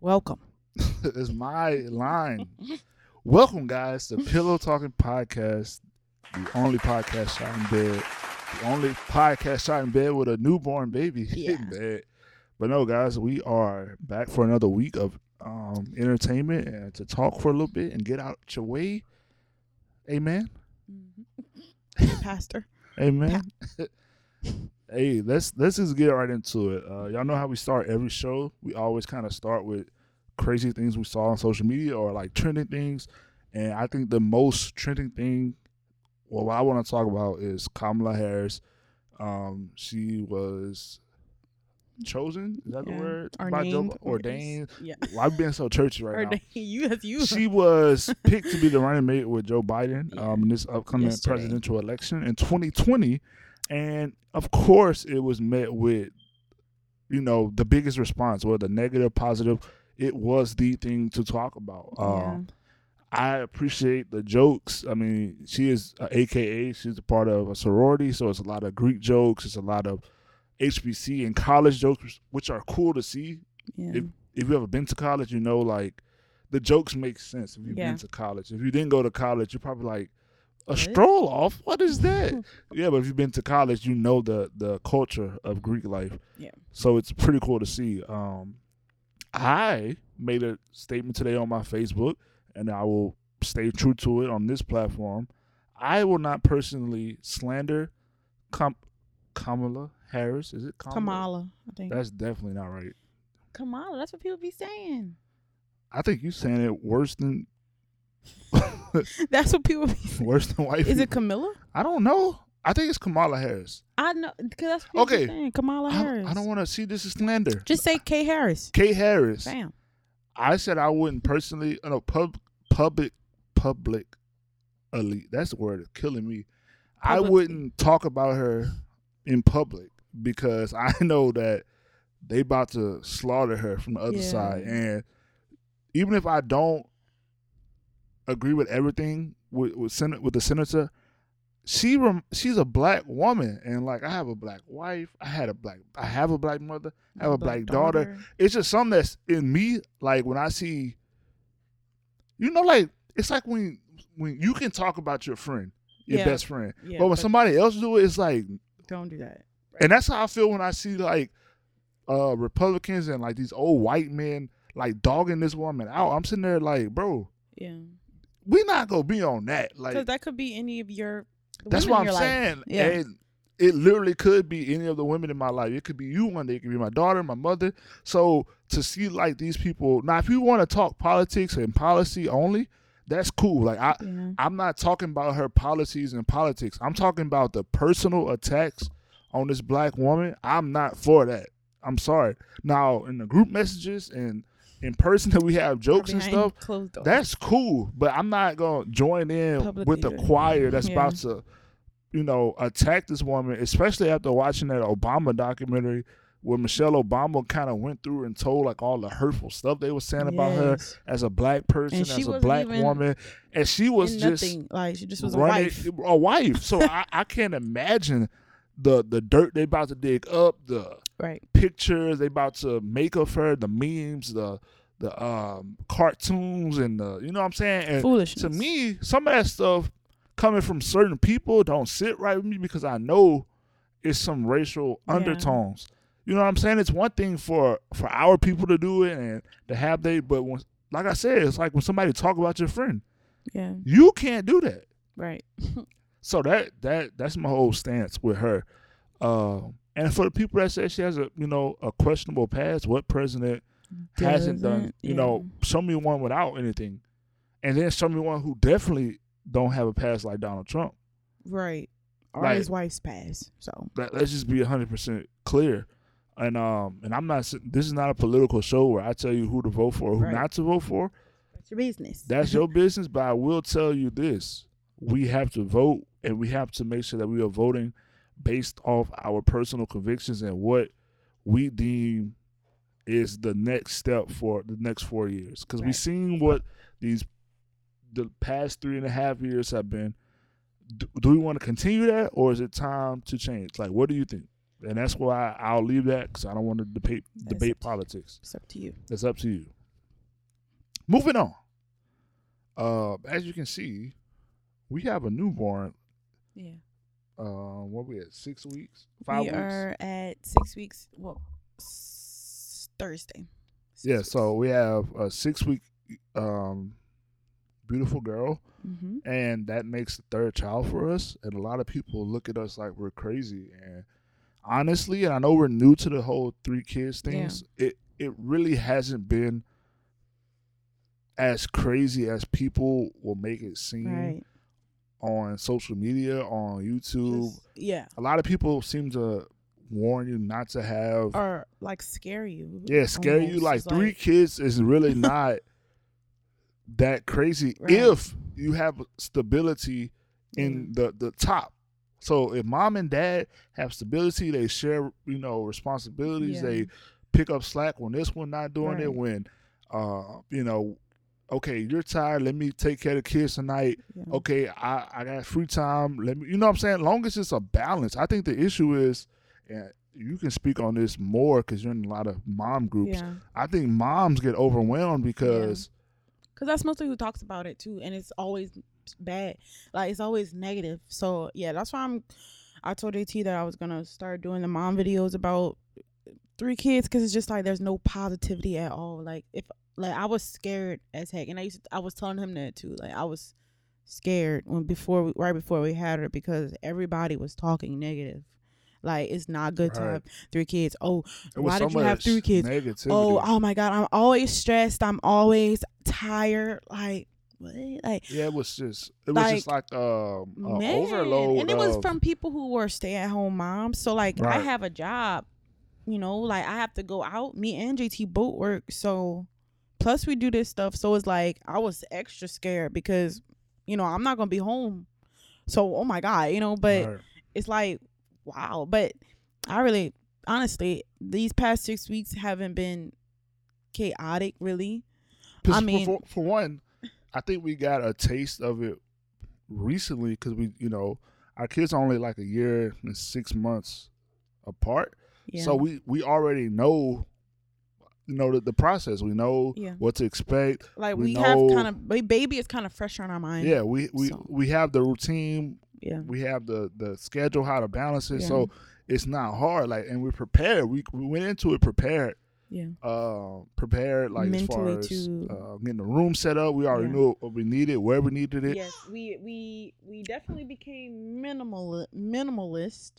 Welcome. it's my line. Welcome, guys, to Pillow Talking Podcast, the only podcast shot in bed, the only podcast shot in bed with a newborn baby Yeah. in bed. But no, guys, we are back for another week of um, entertainment and to talk for a little bit and get out your way. Amen. Pastor. Amen. hey, let's let's just get right into it. Uh, y'all know how we start every show. We always kind of start with crazy things we saw on social media or like trending things. And I think the most trending thing, well, what I want to talk about is Kamala Harris. Um, she was chosen. Is that Yeah. the word? By Ordained. Joe, ordained. Yeah. Well, I'm being so churchy right now You, that's you. she was picked to be the running mate with Joe Biden Yeah. um, in this upcoming Yesterday. presidential election in 2020. And of course, it was met with, you know, the biggest response, whether negative, positive. It was the thing to talk about. Um, I appreciate the jokes. I mean, she is a AKA. She's a part of a sorority, so it's a lot of Greek jokes. It's a lot of HBC and college jokes, which are cool to see yeah. if if you ever been to college, you know like the jokes make sense if you've Yeah. been to college. If you didn't go to college, you're probably like a What? stroll off. What is that? yeah, but if you've been to college, you know the the culture of Greek life. Yeah. So it's pretty cool to see. Um, I made a statement today on my Facebook, and I will stay true to it on this platform. I will not personally slander Kam- Kamala Harris. Is it Kamala? Kamala. I think. That's definitely not right. Kamala. That's what people be saying. I think you saying it worse than That's what people be saying. worse than white Is people. it Camilla? I don't know. I think it's Kamala Harris. I know. Because that's what Okay. saying. Kamala I, Harris. I don't want to see this as slander. Just say K. Harris. K Harris. Bam. I said I wouldn't personally. No, pub, public, public elite. That's the word. It's killing me. I wouldn't talk about her in public because I know that they about to slaughter her from the other Yeah. side. And even if I don't agree with everything with with, Sen- with the senator, she rem- she's a black woman, and like I have a black wife, I had a black, I have a black mother, I have a black, daughter. It's just something that's in me. Like when I see, you know, like it's like when when you can talk about your friend, your Yeah. best friend, Yeah, but when but- somebody else do it, it's like, Don't do that. and that's how I feel when I see like uh Republicans and like these old white men like dogging this woman out. I'm sitting there like, bro, Yeah. We not gonna be on that. Like Because that could be any of your. That's what I'm your saying. Yeah. And it literally could be any of the women in my life. It could be you one day. It could be my daughter, my mother. So to see like these people now, if you want to talk politics and policy only, that's cool. Like I, Yeah. I'm not talking about her policies and politics. I'm talking about the personal attacks on this black woman. I'm not for that. I'm sorry. Now in the group messages and in person that we have jokes and stuff, that's cool, but I'm not gonna join in Publicly with the choir that's Yeah. about to, you know, attack this woman, especially after watching that Obama documentary where Michelle Obama kind of went through and told like all the hurtful stuff they were saying about her as a black person, as a black woman, and she was just nothing. Like she just was a wife. a wife. So I, I can't imagine the the dirt they about to dig up, the Right. pictures they about to make of her, the memes, the the um cartoons and the you know what I'm saying? And Foolishness. to me, some of that stuff coming from certain people don't sit right with me because I know it's some racial Yeah. undertones. You know what I'm saying? It's one thing for for our people to do it and to have they, but when like I said, it's like when somebody talk about your friend, Yeah. you can't do that. Right. So that that that's my whole stance with her. Um, and for the people that say she has a you know a questionable past, what president hasn't done? You know, show me one without anything, and then show me one who definitely don't have a past like Donald Trump. Right. Or Like- his wife's past. So Let, let's just be hundred percent clear. And um and I'm not. This is not a political show where I tell you who to vote for, or who Right. not to vote for. that's your business. That's your business. But I will tell you this: we have to vote, and we have to make sure that we are voting based off our personal convictions and what we deem is the next step for the next four years. Because Right. we've seen what these the past three and a half years have been. Do, do we want to continue that, or is it time to change? Like, what do you think? And that's why I'll leave that because I don't want to debate debate politics. It's up to you. It's up to you. moving on. Uh, as you can see, we have a newborn. Yeah. Uh, what we at? Six weeks? Five we weeks? are at six weeks. Well, s- Thursday. Six yeah. weeks. So we have a six week, um, beautiful girl, Mhm. and that makes the third child for us. And a lot of people look at us like we're crazy. And honestly, and I know we're new to the whole three kids Yeah. things. It it really hasn't been as crazy as people will make it seem Right. On social media, on YouTube. Just- yeah. A lot of people seem to warn you not to have Or like scare you. yeah, scare you almost. like It's three kids is really not that crazy Right. if you have stability in Yeah. the the top. So if mom and dad have stability, they share, you know, responsibilities. Yeah. They pick up slack when this one not doing it. When, uh, you know, okay, you're tired. Let me take care of the kids tonight. Yeah. Okay, I I got free time. Let me, you know, what I'm saying. Long as it's a balance. I think the issue is, and you can speak on this more because you're in a lot of mom groups. Yeah. I think moms get overwhelmed because Cause that's mostly who talks about it too, and it's always bad. Like it's always negative. So yeah, that's why I'm. I told AT that I was gonna start doing the mom videos about three kids, cause it's just like there's no positivity at all. Like if like I was scared as heck, and I used to, I was telling him that too. Like I was scared when before we, right before we had her because everybody was talking negative. Like it's not good to have three kids. Oh, why so did you have three kids? Negativity. oh oh my god i'm always stressed i'm always tired like what like yeah, it was just it was just like um man overload. and it was of- from people who were stay-at-home moms so like i have a job you know like i have to go out me and jt both work so plus we do this stuff so it's like i was extra scared because you know i'm not gonna be home. So oh my god you know but Right. it's like wow. But i really honestly these past six weeks haven't been chaotic really. I mean- for, for one, I think we got a taste of it recently because we, you know, our kids are only like a year and six months apart, yeah. so we we already know, know, the, the process. We know Yeah. what to expect. like we we, have kind of baby is kind of fresh on our mind Yeah, we we So- we have the routine. yeah We have the the schedule, how to balance it. Yeah. So it's not hard. Like, and we're prepared. We we went into it prepared. yeah uh, prepared, like as far as too. uh, getting the room set up. We already Yeah. knew what we needed, where we needed it. yes we we we definitely became minimal minimalist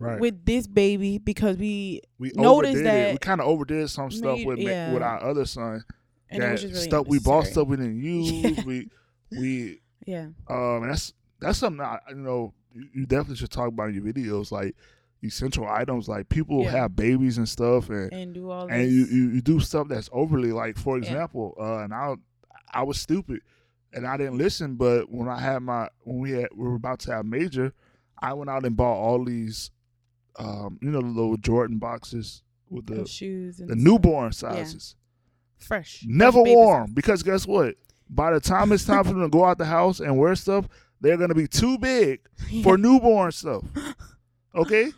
Right. with this baby because we we noticed overdid it. that We kind of overdid some stuff made- with yeah. with our other son. and that really stuff we bought stuff we didn't use. we we yeah um that's that's something I, you know you, definitely should talk about in your videos like essential items like people Yeah. have babies and stuff and and do all and you, you you do stuff that's overly like for Yeah. example uh and i i was stupid and i didn't listen but when i had my when we had we were about to have major i went out and bought all these um you know the little jordan boxes with the shoes and the stuff. newborn sizes. Fresh. Never fresh baby warm size. because guess what? By the time it's time for them to go out the house and wear stuff they're gonna be too big for newborn stuff. Okay?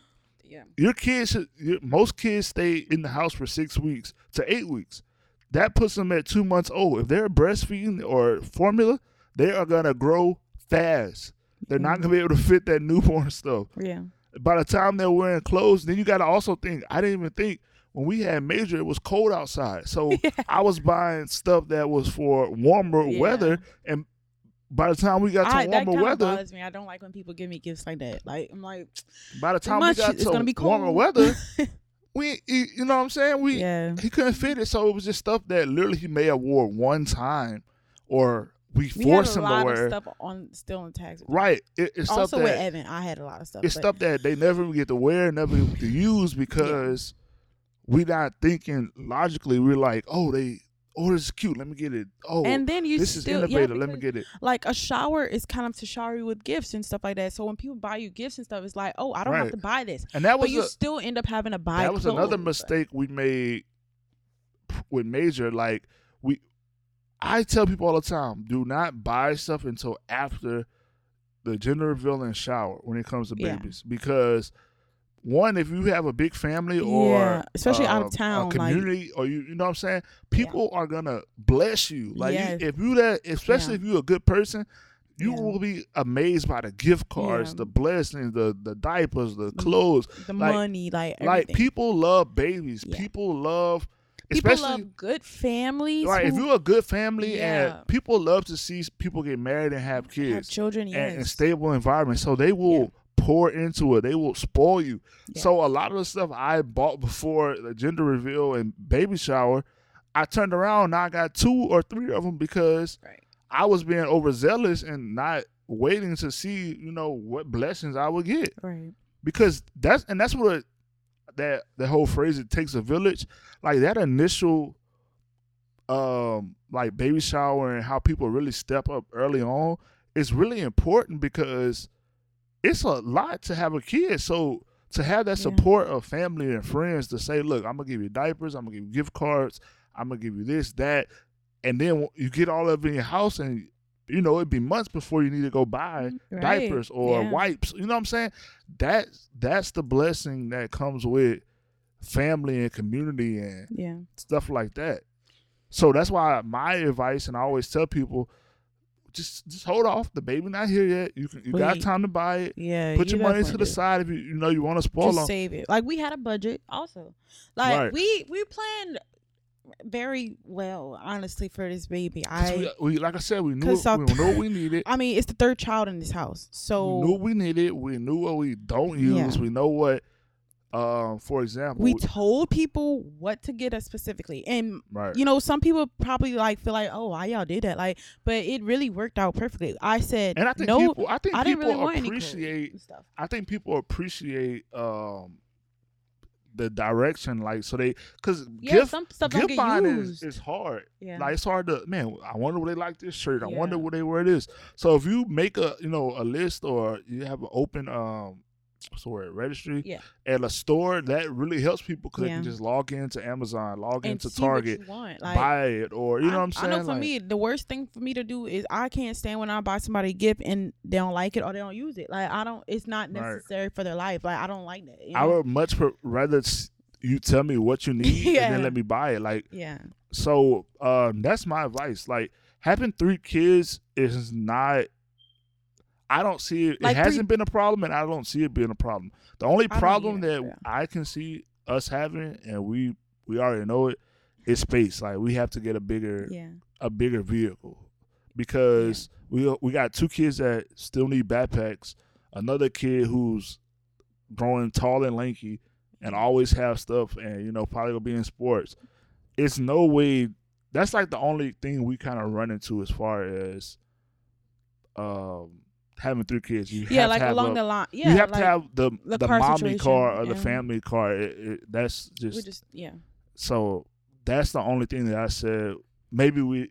Yeah. Your kids should, your, most kids stay in the house for six weeks to eight weeks. That puts them at two months old. If they're breastfeeding or formula they are going to grow fast. They're not going to be able to fit that newborn stuff. Yeah by the time they're wearing clothes then you got to also think i didn't even think when we had major it was cold outside so i was buying stuff that was for warmer Yeah. weather and by the time we got to I, warmer of weather bothers me. I don't like when people give me gifts like that. Like I'm like, by the time much. we got It's to gonna be cold. warmer weather we you you know what i'm saying we yeah, he couldn't fit it, so it was just stuff that literally he may have wore one time, or we we a him to lot wear. of stuff on still in tags. Right, it, it's Also stuff with Evan, I had a lot of stuff. it's but- stuff that they never get to wear, never to use because we're not thinking logically. We're like, oh, they, oh, this is cute. Let me get it. Oh, and then you this is innovative. Yeah, Let me get it. like a shower is kind of to shower you with gifts and stuff like that. So when people buy you gifts and stuff, it's like, oh, I don't have to buy this, And that was, but was you still end up having to buy. It. That was another clothes. mistake we made with major. Like we, I tell people all the time, do not buy stuff until after the gender reveal and shower when it comes to Yeah. babies because one, if you have a big family or Yeah, especially out of uh, town, a like- community, or you, you know what I'm saying, people are gonna bless you. Like you- if you that, especially Yeah. if you're a good person, you Yeah. will be amazed by the gift cards, Yeah. the blessings, the the diapers, the Mm. clothes. the like- money, like Like people love babies. Yeah. People love, People especially love good families. right. If you're a good family, Yeah. and people love to see people get married and have have kids children, and, yes. and stable environment, so they will pour into it. They will spoil you. Yeah. So a lot of the stuff I bought before the gender reveal and baby shower, I turned around. Now I got two or three of them because Right. I was being overzealous and not waiting to see, you know, what blessings I would get. right. Because that's and that's what that the whole phrase "it takes a village," like that initial, um, like baby shower and how people really step up early on is really important because it's a lot to have a kid. So to have that Yeah. support of family and friends to say, "Look, I'm gonna give you diapers. I'm gonna give you gift cards. I'm gonna give you this, that," and then you get all of it in your house, and you know it'd be months before you need to go buy mm, Right. diapers or Yeah. wipes. You know what I'm saying? That that's the blessing that comes with family and community and Yeah. stuff like that. So that's why my advice, and I always tell people, just just hold off. The baby not here yet. You can you got time to buy it. Yeah. Put you your money to the do. side if you you know you want to spoil Just them. save it. Like we had a budget also. Like Right. we we planned very well, honestly, for this baby. I we, we like I said, we knew 'Cause we what we needed. I mean, it's the third child in this house. So we knew what we needed. We knew what we don't use. Yeah. We know what. Um, for example, we told people what to get us specifically. And right. you know, some people probably like feel like, oh, why y'all did that? Like, but it really worked out perfectly. I said, and I think no, people, I think I people really want any clothes appreciate stuff. I think people appreciate um the direction, like so they because Yeah, gift some stuff don't gift get buying is, is hard. yeah, Like it's hard to man. I wonder what they like this shirt. I wonder what they wear this. So if you make a you know a list or you have an open um word registry Yeah. at a store, that really helps people because they can just log into Amazon, log and into Target. Like, buy it, or you know I, what I'm saying. I know for Like, me, the worst thing for me to do is I can't stand when I buy somebody a gift and they don't like it or they don't use it. Like I don't, it's not Right. necessary for their life. Like I don't like that. you I would much rather you tell me what you need and then let me buy it. Like yeah, So um, that's my advice. Like having three kids is not. I don't see it. Like it hasn't been a problem, and I don't see it being a problem. The only problem that yeah. I can see us having, and we we already know it, is space. Like we have to get a bigger yeah, a bigger vehicle because we we got two kids that still need backpacks. Another kid who's growing tall and lanky and always have stuff, and you know probably will be in sports. It's no way. That's like the only thing we kind of run into as far as um having three kids. You yeah. have Like to have along a- the line. Yeah, you have like, to have the the the, car mommy situation, car or the family car. It, it, that's We just just yeah. so. That's the only thing that I said. Maybe we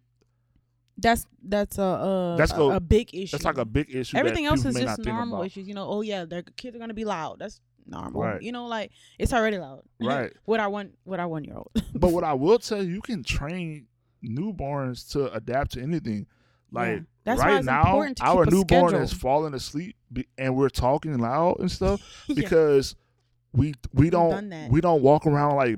That's that's a a, That's a, a big issue. That's like a big issue. Everything else is just normal issues. You know, oh yeah, their kids are gonna be loud. That's normal. Right. You know, like it's already loud. Right. what our one what our one year old. But what I will tell you, you can train newborns to adapt to anything. Like That's right now, our newborn schedule. is falling asleep, and we're talking loud and stuff Yeah. because we we don't we don't walk around like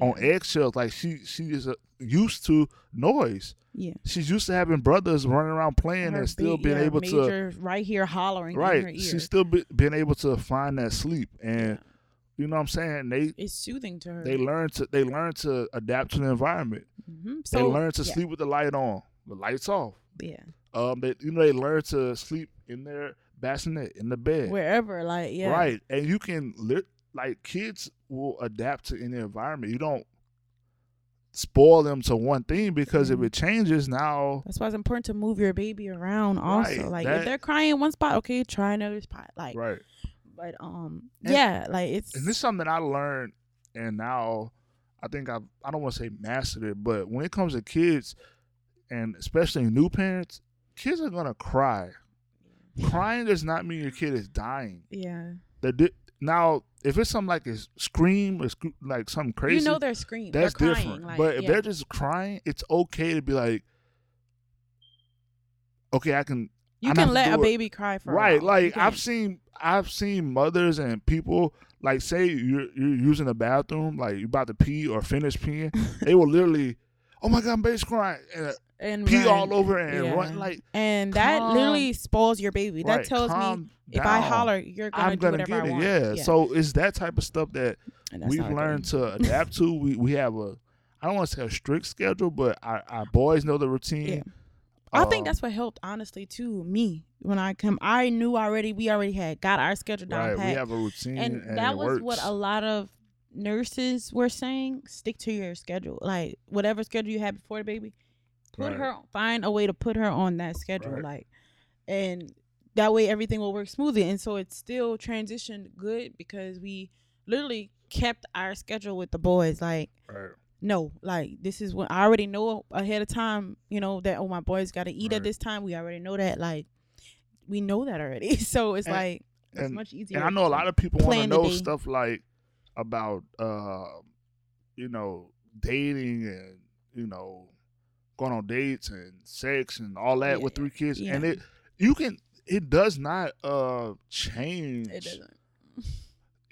on eggshells. Like she she is uh, used to noise. Yeah. She's used to having brothers running around playing Her and still being yeah, able to right here hollering in her right. ear. She's still be, being able to find that sleep, and Yeah. you know what I'm saying. They It's soothing to her. they learn to they learn to adapt to the environment. hmm They learn to yeah, sleep with the light on, the lights off. Yeah. Um, they you know they learn to sleep in their bassinet in the bed, Wherever, like yeah. right? And you can li- like kids will adapt to any environment. You don't spoil them to one thing because if Mhm. it changes now, That's why it's important to move your baby around. Also, Right, like that- if they're crying in one spot, okay, try another spot. Like, right? but um, And- yeah, like it's And this is something I learned, and now I think I've I don't want to say mastered it, but when it comes to kids, and especially new parents, kids are gonna cry. Crying does not mean your kid is dying. yeah. The di- now, if it's something like a scream or sc- like something crazy, You know they're screaming. that's they're crying, different. Like, but if yeah. they're just crying, it's okay to be like, okay, I can You I can let a it- baby cry for a right. Like. I've seen I've seen mothers and people like say you're you're using the bathroom, like you about to pee or finish peeing, they will literally, oh my god, baby's crying, and and pee run. all over and Yeah. run like. and that calm- literally spoils your baby. That right, tells me if I holler, you're gonna I'm do gonna whatever get I it. want. Yeah. So it's that type of stuff that we've how I do. learned to adapt to. We we have a I don't want to say a strict schedule, but our, our boys know the routine. Yeah. I think Um, that's what helped, honestly, too. Me when I come, I knew already. We already had got our schedule down right. pat, We have a routine, and, and, that was works. what a lot of nurses were saying. Stick to your schedule, like whatever schedule you had before the baby. Put Right. her, find a way to put her on that schedule, Right. like, and that way everything will work smoothly. And so it still transitioned good because we literally kept our schedule with the boys, like Right. no, like this is what I already know ahead of time, you know, that oh my boys gotta eat at this time. We already know that. Like we know that already. So it's And- like it's and- much easier. And I know a lot of people want to know stuff like about uh you know dating and you know going on dates and sex and all that with three kids, and it you can it does not uh change. it doesn't.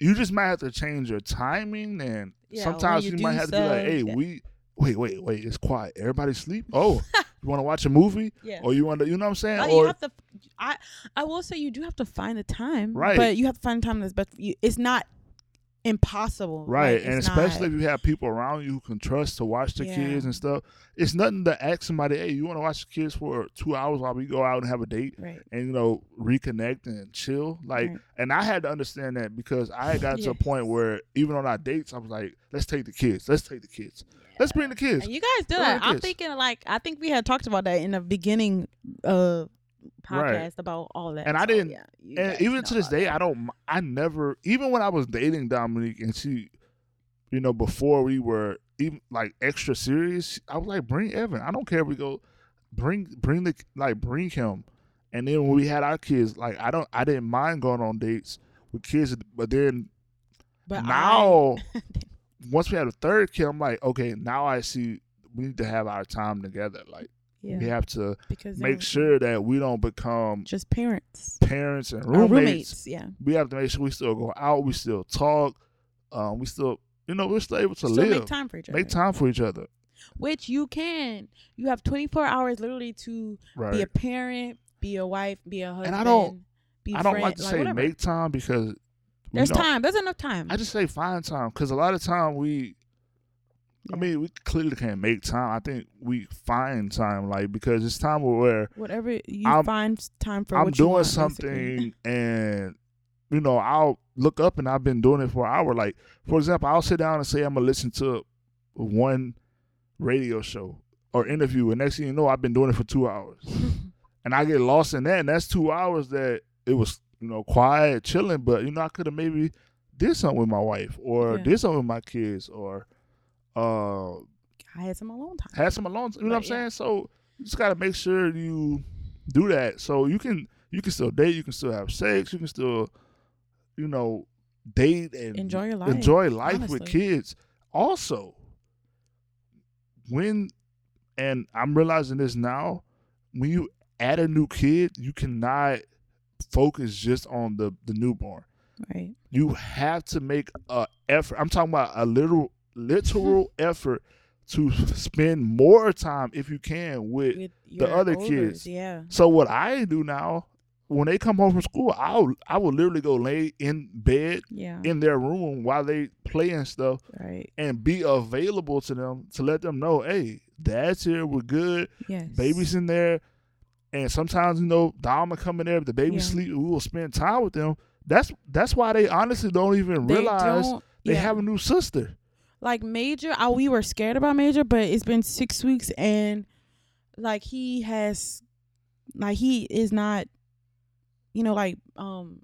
You just might have to change your timing, and Yeah, sometimes you, you might have to be like, "Hey, yeah. we wait, wait, wait, it's quiet. Everybody sleep. Oh, you want to watch a movie, Yeah. or you want to, you know what I'm saying? Like, or you have to. I I will say you do have to find the time, Right. But you have to find the time that's best you. It's not impossible, Right, Like, and especially not- if you have people around you who can trust to watch the Yeah. kids and stuff. It's nothing to ask somebody, hey, you want to watch the kids for two hours while we go out and have a date right. and you know reconnect and chill. Like, Right. and I had to understand that because I had gotten to a point where even on our dates, I was like, let's take the kids, let's take the kids, let's bring the kids. And you guys do that. I'm thinking like I think we had talked about that in the beginning uh podcast Right. about all that. And I didn't- yeah, and even to this day, that. I don't. I never, even when I was dating Dominique, and she, you know, before we were even like extra serious, I was like, bring Evan. I don't care if we go, bring, bring the like, bring him. And then when we had our kids, like, I don't, I didn't mind going on dates with kids, but then But now, I, once we had a third kid, I'm like, okay, now I see we need to have our time together. Like, yeah, we have to because make sure that we don't become just parents, parents and roommates roommates. Yeah, we have to make sure we still go out, we still talk, um, we still, you know, we're still able to still live, make time for each other. make time for each other. which you can. You have 24 hours literally to Right. be a parent, be a wife, be a husband. And I don't- Be I don't friend, like to say whatever. make time because There's time. There's enough time. I just say find time because a lot of time we, I mean, we clearly can't make time. I think we find time, like because it's time where Whatever you I'm- find time for. I'm doing want, something basically. and you know I'll look up and I've been doing it for an hour. Like for example, I'll sit down and say I'm gonna listen to one radio show or interview, and next thing you know, I've been doing it for two hours, and I get lost in that. And that's two hours that it was you know quiet, chilling, but you know I could have maybe did something with my wife or Yeah. did something with my kids or uh I had some alone time. had some alone. You know what I'm yeah. saying? So you just gotta make sure you do that. So you can you can still date, you can still have sex, you can still, you know, date and Enjoy your life. enjoy life with kids. Also, when and I'm realizing this now, when you add a new kid, you cannot focus just on the the newborn. Right. You have to make a effort. I'm talking about a literal literal effort to spend more time if you can with With the other olders, kids. Yeah. so what I do now, when they come home from school, I'll I will literally go lay in bed Yeah. in their room while they play and stuff right. and be available to them to let them know, hey, dad's here, we're good, Yes. baby's in there. And sometimes, you know, Dom will come in there, if the baby Yeah. sleep, we will spend time with them. That's that's why they honestly don't even They realize don't- they yeah. have a new sister. Like major I, we were scared about major but it's been six weeks and like he has like he is not you know like um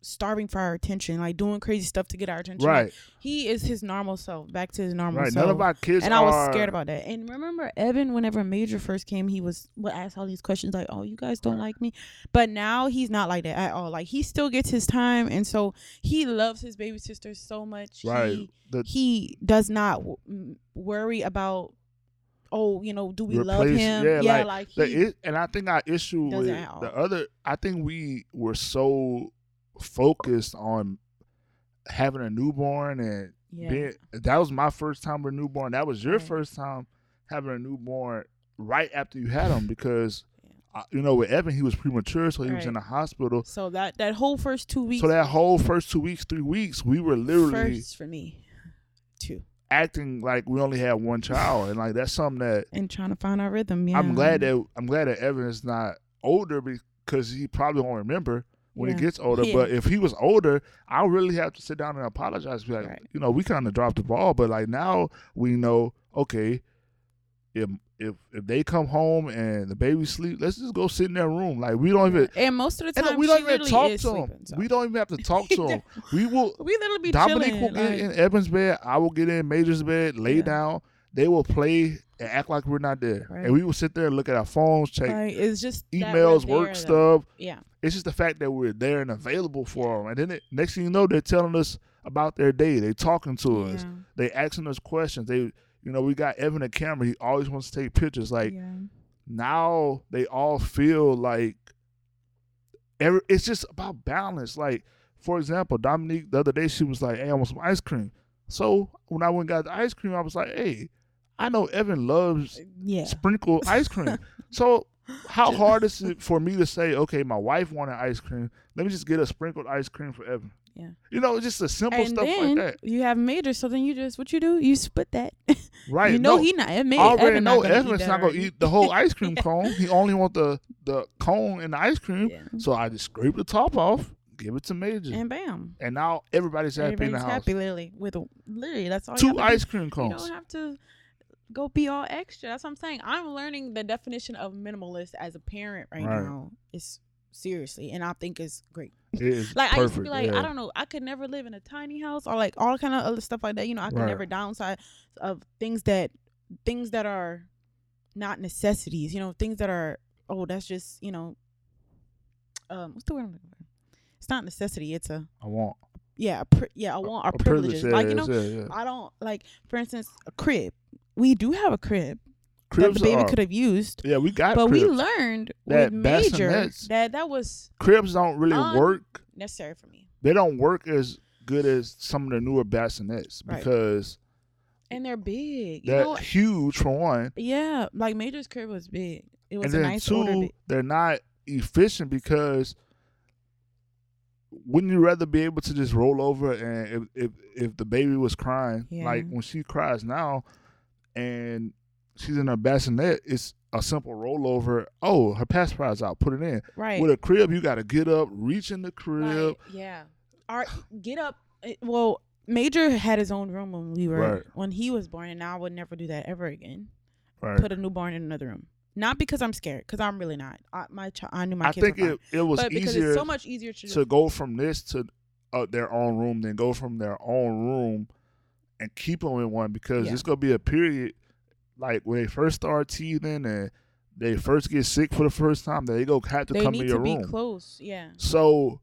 starving for our attention like doing crazy stuff to get our attention Like, Right. he is his normal self back to his normal Right. self None of our kids and I was are- scared about that. And remember, Evan, whenever Major first came, he was would ask all these questions like, "Oh, you guys don't Right. like me," but now he's not like that at all. Like he still gets his time, and so he loves his baby sister so much. Right. He, The- he does not w- worry about oh, you know, do we love him? yeah, Yeah, like, like, The he, and I think our issue with the other, I think we were so focused on having a newborn and yeah, being. That was my first time with a newborn. That was your Right. first time having a newborn right after you had him because, Yeah. uh, you know, with Evan he was premature, so he was in the hospital. So that that whole first two weeks, So that whole first two weeks, three weeks, we were literally first for me, two, acting like we only had one child, and like that's something that and trying to find our rhythm. Yeah, I'm glad that I'm glad that Evan is not older because he probably won't remember when Yeah. he gets older. Yeah. But if he was older, I'll really have to sit down and apologize. Be like, Right. you know, we kind of dropped the ball, but like now we know, okay, if if if they come home and the baby sleep, let's just go sit in their room. Like we don't even. and most of the time we don't even talk to sleeping, so. We don't even have to talk to them. we will. we literally be Dominique chilling. will get like- in Evan's bed. I will get in Major's bed, lay Yeah. down. They will play and act like we're not there, Right. and we will sit there and look at our phones, check like, it's just emails, work stuff. Yeah, It's just the fact that we're there and available for them. And then it, next thing you know, they're telling us about their day. They're talking to us. yeah, They asking us questions. They, you know, we got Evan a camera. He always wants to take pictures. Like yeah. now, they all feel like every, it's just about balance. Like for example, Dominique the other day she was like, "Hey, I want some ice cream." So when I went and got the ice cream, I was like, "Hey, I know Evan loves yeah. sprinkle ice cream. so how hard is it for me to say, okay, my wife wanted ice cream. Let me just get a sprinkled ice cream for Evan. Yeah. You know, it's just a simple And stuff then like that. you have major, so then you just what you do? You split that. Right. you know no, he not. It made I already Evan know Evan's not gonna eat the whole ice cream cone. He only want the the cone and the ice cream. Yeah. So I just scrape the top off, give it to Major. And, bam. And now everybody's happy everybody's in the house. happy literally with a, literally that's all. you Two have to do. ice cream You cones. don't have to go be all extra. That's what I'm saying. I'm learning the definition of minimalist as a parent right, Right. now. It's seriously, and I think it's great. It is Like I used to be like, yeah. I don't know, I could never live in a tiny house or like all kind of other stuff like that. You know, I could Right. never downside of things that things that are not necessities. You know, things that are oh, that's just you know, um, what's the word? I'm looking for? It's not necessity. It's a I want yeah, a pri- yeah. I want our a privilege. privileges. Yeah, like you know, yeah, yeah. I don't like, for instance, a crib. We do have a crib that the baby could have used, Yeah, we got but cribs. we learned That with major bassinets- that that was cribs don't really work. necessary for me, They don't work as good as some of the newer bassinets Right. because and they're big. You they're know, huge for one, yeah, like major's crib was big. It was and a then nice two, they're not efficient because wouldn't you rather be able to just roll over and if if, if the baby was crying, like when she cries now, and she's in a bassinet, it's a simple rollover. Oh, her pacifiers out, put it in. Right. With a crib, you got to get up, reach in the crib. Yeah. Our get up. well, Major had his own room when we were Right. when he was born, and now I would never do that ever again. Right. Put a newborn in another room. Not because I'm scared, because I'm really not. I, my child, I knew my I kids think it, it was but because easier it's so much easier to, to go from this to uh, their own room than go from their own room and keep them in one because Yeah. it's gonna be a period like when they first start teething and they first get sick for the first time they go have to they come need to your be room. close. Yeah. So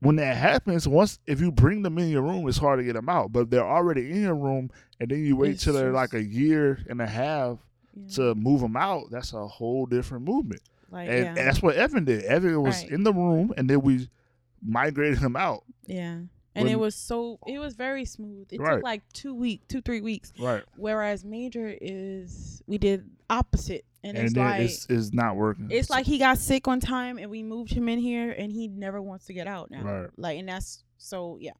when that happens, once if you bring them in your room, it's hard to get them out. But if they're already in your room, and then you wait It's till they're like a year and a half yeah. to move them out. That's a whole different movement. like And, yeah. and that's what Evan did. Evan was Right. in the room, and then we migrated him out. yeah. And it was so it was very smooth. It Right. took like two week, two three weeks. Right. Whereas Major is we did opposite, and, And, it's like it's, it's not working. It's like he got sick one time and we moved him in here and he never wants to get out now. Right. Like and that's so yeah.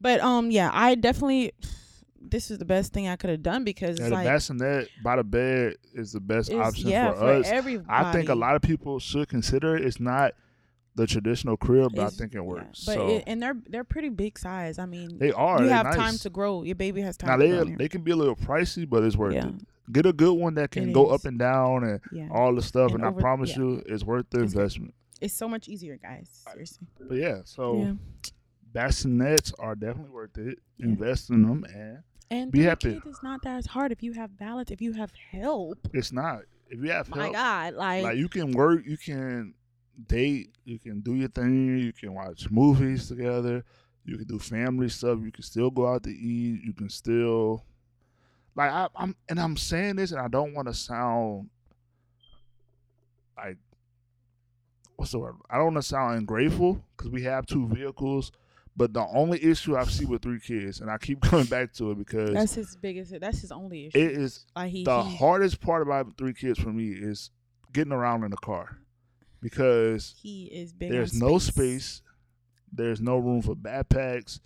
But um yeah, I definitely this is the best thing I could have done because yeah, it's the like bassinet by the bed is the best option yeah, for us. everybody. I think a lot of people should consider it. It's not the traditional crib, but I think it yeah, works. But so it, and they're they're pretty big size. I mean, they are. you have nice. time to grow. Your baby has time Now to they they can be a little pricey, but it's worth Yeah. it. Get a good one that can It go is. up and down and yeah. all the stuff, and, And I promise yeah. you, it's worth the It's investment. It's so much easier, guys. Seriously. But yeah, so yeah. bassinets are definitely worth it. Yeah. Invest in them, and And be happy. It's not that hard if you have balance, if you have help. it's not. If you have My help, God, like, like you can work, you can date, you can do your thing, you can watch movies together, you can do family stuff, you can still go out to eat, you can still like I, I'm and I'm saying this and I don't want to sound like what's the word? I don't want to sound ungrateful because we have two vehicles. But the only issue I see with three kids, and I keep coming back to it because That's his biggest. That's his only issue. it is like he, the he, hardest part about three kids for me is getting around in the car because he is big. there's no space, there's no room for backpacks,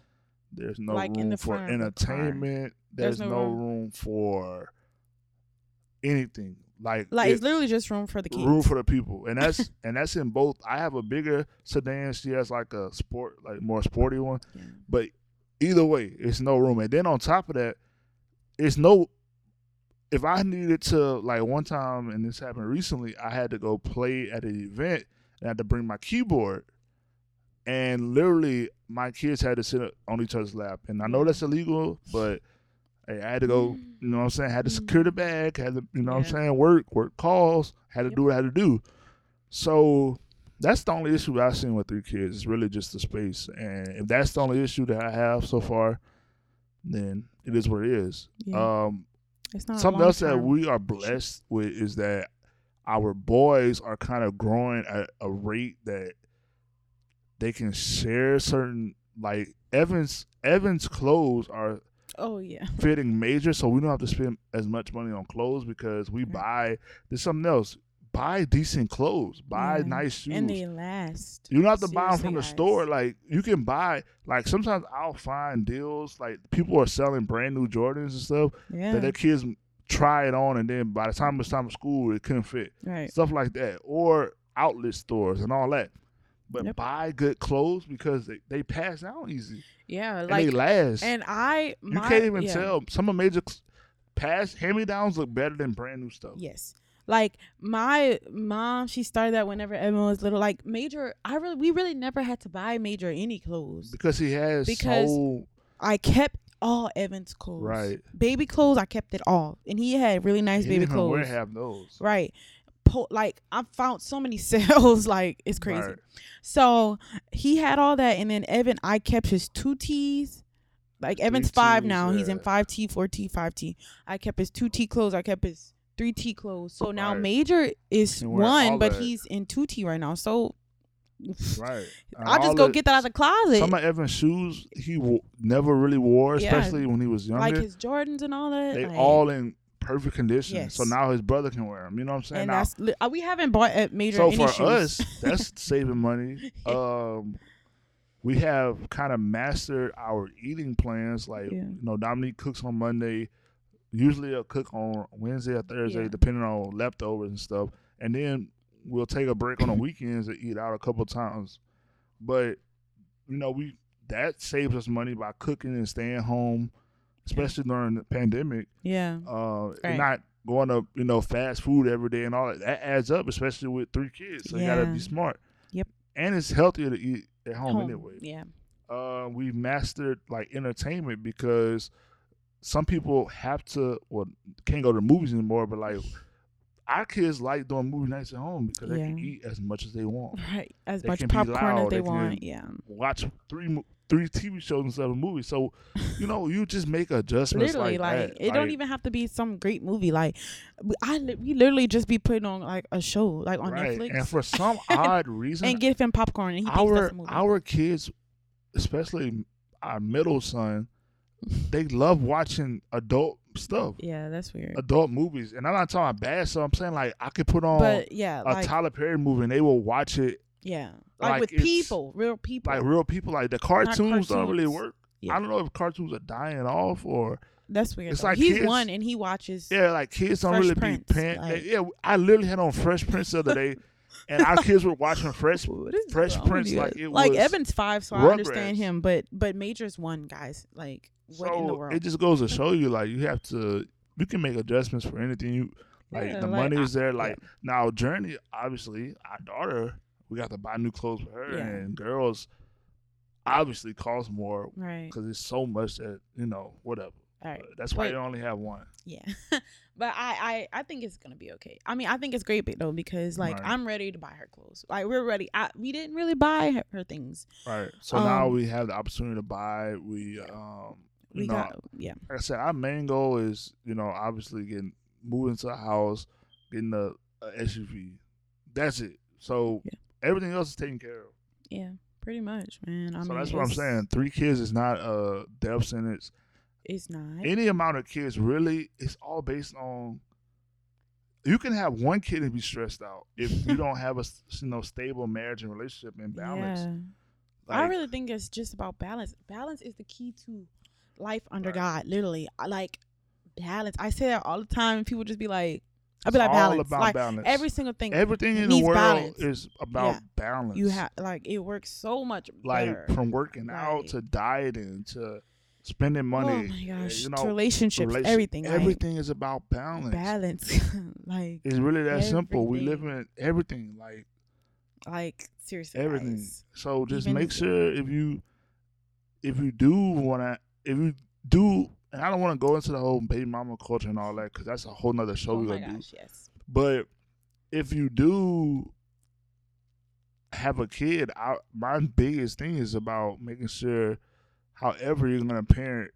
there's no Like room the for of the entertainment, there's, There's no, no room. room. for anything. Like, Like it- it's literally just room for the kids. room for the people, and that's and that's in both. I have a bigger sedan. She has like a sport, like more sporty one. Yeah. But either way, it's no room. And then on top of that, it's no. If I needed to, like one time, and this happened recently, I had to go play at an event, and I had to bring my keyboard, and literally my kids had to sit on each other's lap. And I know that's illegal, but hey, I had to go. You know what I'm saying? I Had to secure the bag. Had to, you know what I'm saying? Work, work calls. Had to Yep. do what I had to do. So that's the only issue I've seen with three kids. It's really just the space. And if that's the only issue that I have so far, then it is what it is. Yeah. Um, it's not something else that we are blessed with is that our boys are kind of growing at a rate that they can share certain like Evans Evans clothes are Oh yeah. fitting major, so we don't have to spend as much money on clothes because we Right. buy there's something else. Buy decent clothes. Buy Yeah. nice shoes. And they last. You don't have to buy them from the Seriously, store. Like you can buy. Like sometimes I'll find deals. Like people are selling brand new Jordans and stuff Yeah. that their kids try it on, and then by the time it's time for school, it couldn't fit. right. Stuff like that, or outlet stores and all that. But Yep. buy good clothes because they, they pass out easy Yeah. and Like they last. and I you can't even yeah. tell. Some of major past hand me downs look better than brand new stuff. Yes. Like my mom, she started that whenever Evan was little. Like Major, I really, we really never had to buy Major any clothes. Because he has Because- so I kept all Evan's clothes. right. Baby clothes, I kept it all, and he had really nice he baby didn't even wear clothes. those. Right. Po- like I found so many sales, like it's crazy. Right. So he had all that, and then Evan, I kept his two T's. Like Evan's five Ts, now. He's in five T, four T, five T. I kept his two T clothes. I kept his three T clothes. So now Right. Major is He wear all one, but that. he's in two T right now. So Right. And I'll just go the- get that out of the closet. Some of Evan's shoes he w- never really wore, Yeah. especially when he was younger. like his Jordans and all that. they like- all in perfect condition. So now his brother can wear them. You know what I'm saying? and Now, that's uh, we haven't bought at Major so for shoes. us, that's saving money. Um, we have kind of mastered our eating plans. Like Yeah. you know, Dominique cooks on Monday. Usually, I'll cook on Wednesday or Thursday, Yeah. depending on leftovers and stuff. And then we'll take a break on the weekends and eat out a couple times. But you know, we that saves us money by cooking and staying home, especially during the pandemic yeah. uh Right. not going to you know fast food every day and all that that adds up especially with three kids so you gotta be smart Yep. and it's healthier to eat at home, Home. anyway Yeah. uh we've mastered like entertainment because some people have to well can't go to movies anymore but like our kids like doing movie nights at home because they can eat as much as they want Right. As They much popcorn loud, as they, they want. Yeah. watch three three TV shows instead of a movie so you know you just make adjustments literally like, like, it don't even have to be some great movie like we, I we literally just be putting on like a show like on right Netflix and for some odd reason and give him popcorn and he thinks our that's a movie. our kids, especially our middle son, they love watching adult stuff, yeah, that's weird. adult movies. And I'm not talking about bad stuff. I'm saying like I could put on but yeah, a like Tyler Perry movie and they will watch it yeah, like, like with people, real people. like real people. Like the cartoons, don't really work. Yeah. I don't know if cartoons are dying off or that's weird. it's though. like He's kids- one and he watches. yeah, like kids don't really Prince, be paying. like- yeah, I literally had on Fresh Prince the other day, and our kids were watching Fresh Fresh oh Prince like it like was Evan's five, so I understand him. But but Major's one, guys. Like what in the world? it just goes to show you, like you have to, you can make adjustments for anything you like. Yeah, the like, money is there. Like now, Journey, obviously, our daughter, we got to buy new clothes for her, Yeah. and girls, obviously, cost more right. because it's so much that you know, whatever. All right. That's why you only have one. Yeah. but I, I I think it's gonna be okay. I mean, I think it's great though because like Right. I'm ready to buy her clothes. Like we're ready. I, we didn't really buy her, her things. Right. So now Um, we have the opportunity to buy. We um we know, got yeah. like I said, our main goal is, you know, obviously getting moving to a house, getting a, a SUV. That's it. So Yeah. everything else is taken care of. Yeah, pretty much, man. I so mean, that's what I'm it's- saying. Three kids is not a death sentence. It's not. Any amount of kids, really, it's all based on. You can have one kid and be stressed out if you don't have a you know stable marriage and relationship and balance. Yeah. I really think it's just about balance. Balance is the key to life under Right. God. Literally, I like balance. I say that all the time. People just be like, "I'll be like all balance." about like balance. every single thing. Everything in the world balance. is about Yeah. balance. you have like it works so much like better. from working out to dieting to spending oh money. oh my gosh, you know, relationships, relation- everything, like, Everything is about balance. balance, like, It's really that simple. We live in everything, like like seriously, everything. guys. So just Even- make sure if you if you do want to if you do and I don't want to go into the whole baby mama culture and all that because that's a whole nother show Oh we're gonna do. gosh, yes. But if you do have a kid, I, my biggest thing is about making sure, however you're gonna parent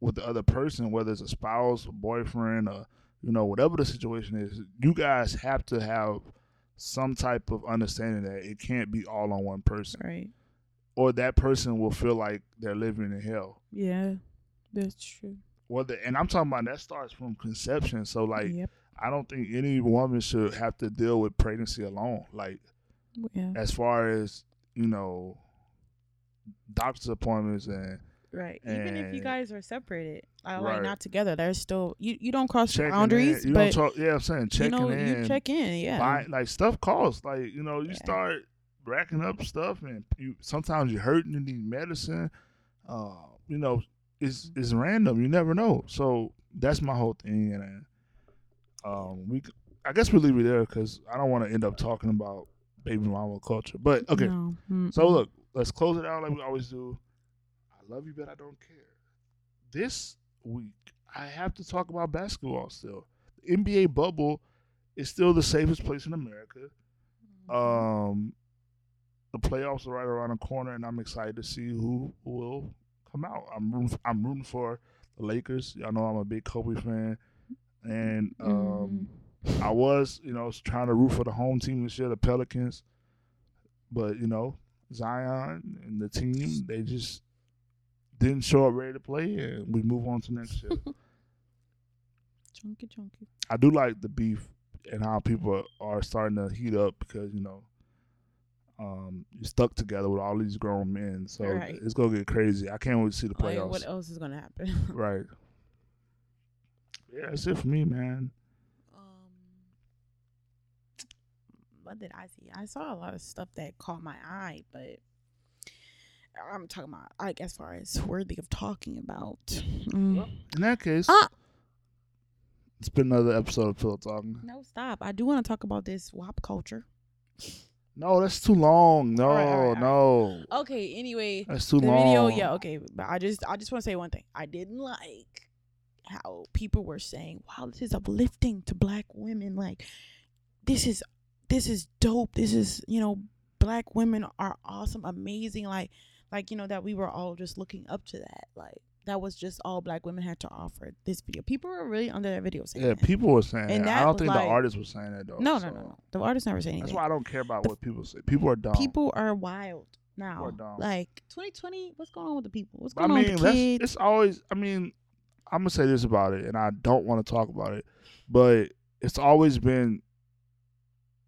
with the other person, whether it's a spouse, a boyfriend, or you know whatever the situation is, you guys have to have some type of understanding that it can't be all on one person, Right. or that person will feel like they're living in hell. Yeah, that's true. Whether and I'm talking about that starts from conception. So like. yep. I don't think any woman should have to deal with pregnancy alone. Like Yeah. as far as you know, doctor's appointments and Right. Even if you guys are separated, uh, Right. like not together, there's still you. You don't cross checking boundaries, in. You but don't talk. Yeah, I'm saying you checking know in. you check in. Yeah. buy- like stuff costs. Like you know, you Yeah. start racking up stuff, and you sometimes you're hurting. You need medicine. Uh, you know, it's Mm-hmm. it's random. You never know. So that's my whole thing. And um, we, I guess we'll leave it there because I don't want to end up talking about baby mama culture. But okay, No. So look, let's close it out like we always do. I love you, but I don't care. This week, I have to talk about basketball still. The NBA bubble is still the safest place in America. Um, the playoffs are right around the corner, and I'm excited to see who will come out. I'm rooting, I'm rooting for the Lakers. Y'all know I'm a big Kobe fan, and um, I was, you know, trying to root for the home team this year, the Pelicans. But you know, Zion and the team, they just didn't show up ready to play, and we move on to next year. chunky, chunky. I do like the beef and how people are starting to heat up because you know, um, you're stuck together with all these grown men, so Right. it's gonna get crazy. I can't wait to see the Like, playoffs. what else is gonna happen? right. Yeah, that's it for me, man. um, what did I see? I saw a lot of stuff that caught my eye, but I'm talking about like as far as worthy of talking about. Mm. Well, In that case, Ah! it's been another episode of Pillow Talking. No, stop. I do want to talk about this WAP culture. No, that's too long. No, All right, all right, no, Okay. Anyway, that's too the long. video. Yeah. Okay. But I just, I just want to say one thing. I didn't like how people were saying, "Wow, this is uplifting to black women." Like, this is, this is dope. This is, you know, black women are awesome, amazing. Like, like you know that we were all just looking up to that. Like, that was just all black women had to offer. This video, people were really under that video saying, Yeah, that. people were saying And that. I don't think like- the artists were saying that though. No, no, so no, no. The artist never said anything. That's why I don't care about The- what people say. People are dumb. people are wild now. are dumb. Like 2020, what's going on with the people? What's I going on with the kids? it's always. I mean, I'm gonna say this about it, and I don't want to talk about it, but it's always been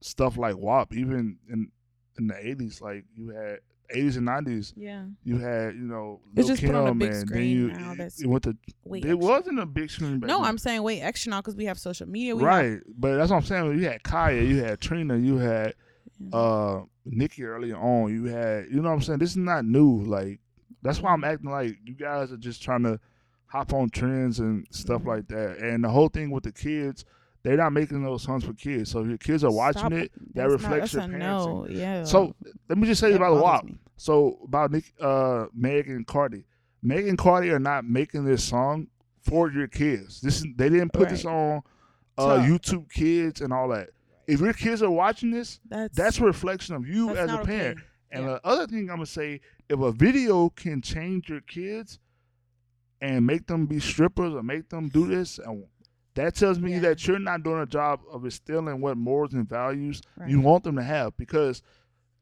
stuff like WAP. Even in in the '80s, like you had '80s and '90s, Yeah. you had you know It's Lil just put on a Kim, big and then screen you now that's it went to. Wait. It wasn't a big screen. Back No, then. I'm saying wait extra now because we have social media. We have- right, but that's what I'm saying. You had Khia, you had Trina, you had Yeah. uh Nicki early on. You had you know what I'm saying. This is not new. Like that's why I'm acting like you guys are just trying to hop on trends and stuff Mhm. like that. And the whole thing with the kids, they're not making those songs for kids. So if your kids are watching Stop it. that That's reflects not, your a no. Yeah. So let me just say That about the WAP. So about Nick, uh, Meg and Cardi. Meg and Cardi are not making this song for your kids. This is they didn't put this on uh, So- YouTube Kids and all that. If your kids are watching this, That's that's a reflection of you as a not okay. parent. And Yeah. the other thing I'm gonna say, if a video can change your kids, and make them be strippers or make them do this, and that tells me Yeah. that you're not doing a job of instilling what morals and values Right. you want them to have. Because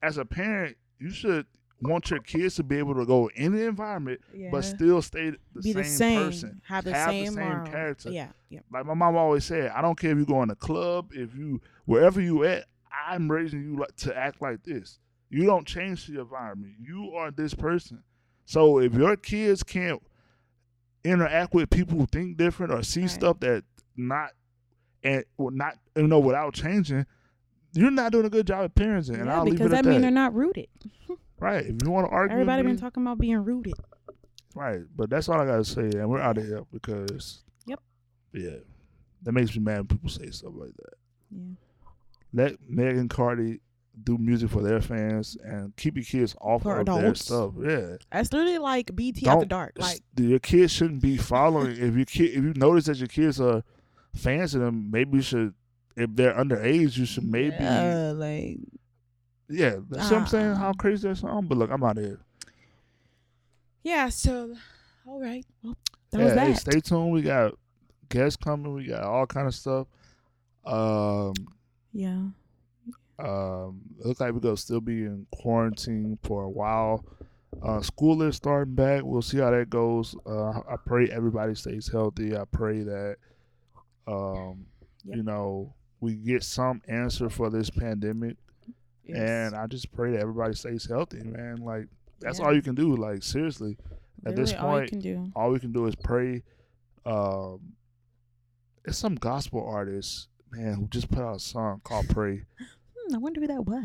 as a parent, you should want your kids to be able to go in the environment, yeah. but still stay the be same, the same, person. have the have the same, same character. Yeah, yeah. Like my mom always said, I don't care if you go in a club, if you wherever you at, I'm raising you like to act like this. You don't change the environment. You are this person. So if your kids can't interact with people who think different or see Right. stuff that not and well, not you know without changing, you're not doing a good job at parenting. and yeah, I'll leave because it at that means that. they're not rooted. right. If you want to argue, Everybody been me, talking about being rooted. Right, but that's all I gotta say, and we're out of here because. Yep. Yeah, that makes me mad when people say stuff like that. Yeah. Let Meg and Cardi do music for their fans and keep your kids off For of their stuff. Yeah, That's literally like BT Don't- dark. Like your kids shouldn't be following. if your kid, if you notice that your kids are fans of them, maybe you should. If they're underage, you should maybe. Yeah, uh, like that's what I'm saying. How Ah. crazy that sound, but look, I'm out of here. yeah. So, all right. Well, that yeah, was hey, stay tuned. We got guests coming. We got all kind of stuff. Um, yeah. um, looks like we're gonna still be in quarantine for a while. Uh, school is starting back. We'll see how that goes. Uh, I pray everybody stays healthy. I pray that, um, Yep. you know, we get some answer for this pandemic, Yes. and I just pray that everybody stays healthy, man. Like that's Yeah. all you can do. Like seriously, at this all point, do. all we can do is pray. Um, it's some gospel artist, man, who just put out a song called "Pray." Hmm, I wonder who that was.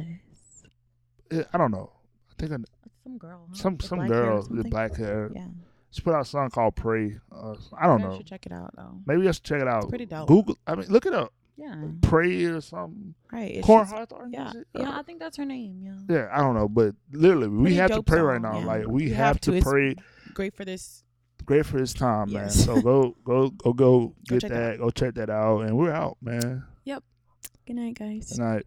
Eh, I don't know. I think I, some girl. Huh? some some black hair or girl with black hair. Yeah. She put out a song called "Pray." Uh, I don't Maybe know. should check it out though. Maybe I should check it out. pretty dope. Google. I mean, look it up. Yeah. Pray or something. Right. It's Corn or yeah. Yeah. I think that's her name. Yeah. Yeah, I don't know, but literally, we have to pray right now. yeah. Like we have, have to, to. Pray. Great for this. Great for this time, man. So go, go, go, go, get check that. that Go check that out, and we're out, man. Yep. Good night, guys. Good night.